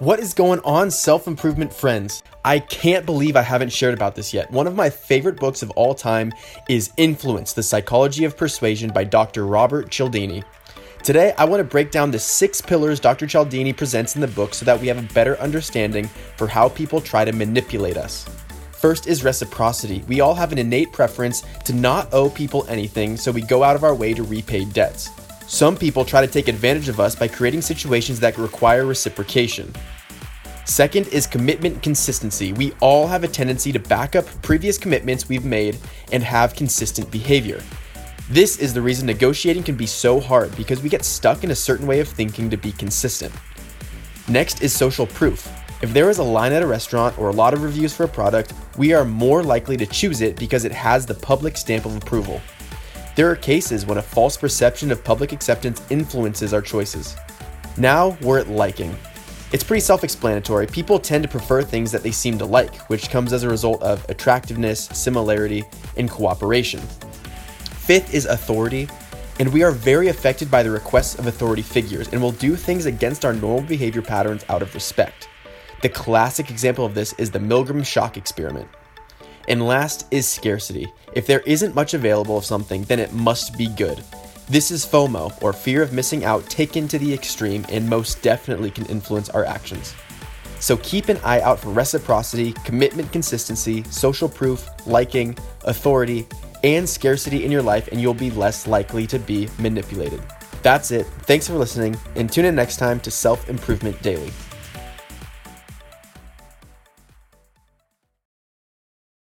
What is going on, self improvement friends? I can't believe I haven't shared about this yet. One of my favorite books of all time is Influence The Psychology of Persuasion by Dr. Robert Cialdini. Today, I want to break down the six pillars Dr. Cialdini presents in the book so that we have a better understanding for how people try to manipulate us. First is reciprocity. We all have an innate preference to not owe people anything, so we go out of our way to repay debts. Some people try to take advantage of us by creating situations that require reciprocation. Second is commitment consistency. We all have a tendency to back up previous commitments we've made and have consistent behavior. This is the reason negotiating can be so hard because we get stuck in a certain way of thinking to be consistent. Next is social proof. If there is a line at a restaurant or a lot of reviews for a product, we are more likely to choose it because it has the public stamp of approval. There are cases when a false perception of public acceptance influences our choices. Now we're at liking. It's pretty self explanatory. People tend to prefer things that they seem to like, which comes as a result of attractiveness, similarity, and cooperation. Fifth is authority, and we are very affected by the requests of authority figures and will do things against our normal behavior patterns out of respect. The classic example of this is the Milgram shock experiment. And last is scarcity. If there isn't much available of something, then it must be good. This is FOMO, or fear of missing out, taken to the extreme, and most definitely can influence our actions. So keep an eye out for reciprocity, commitment consistency, social proof, liking, authority, and scarcity in your life, and you'll be less likely to be manipulated. That's it. Thanks for listening, and tune in next time to Self Improvement Daily.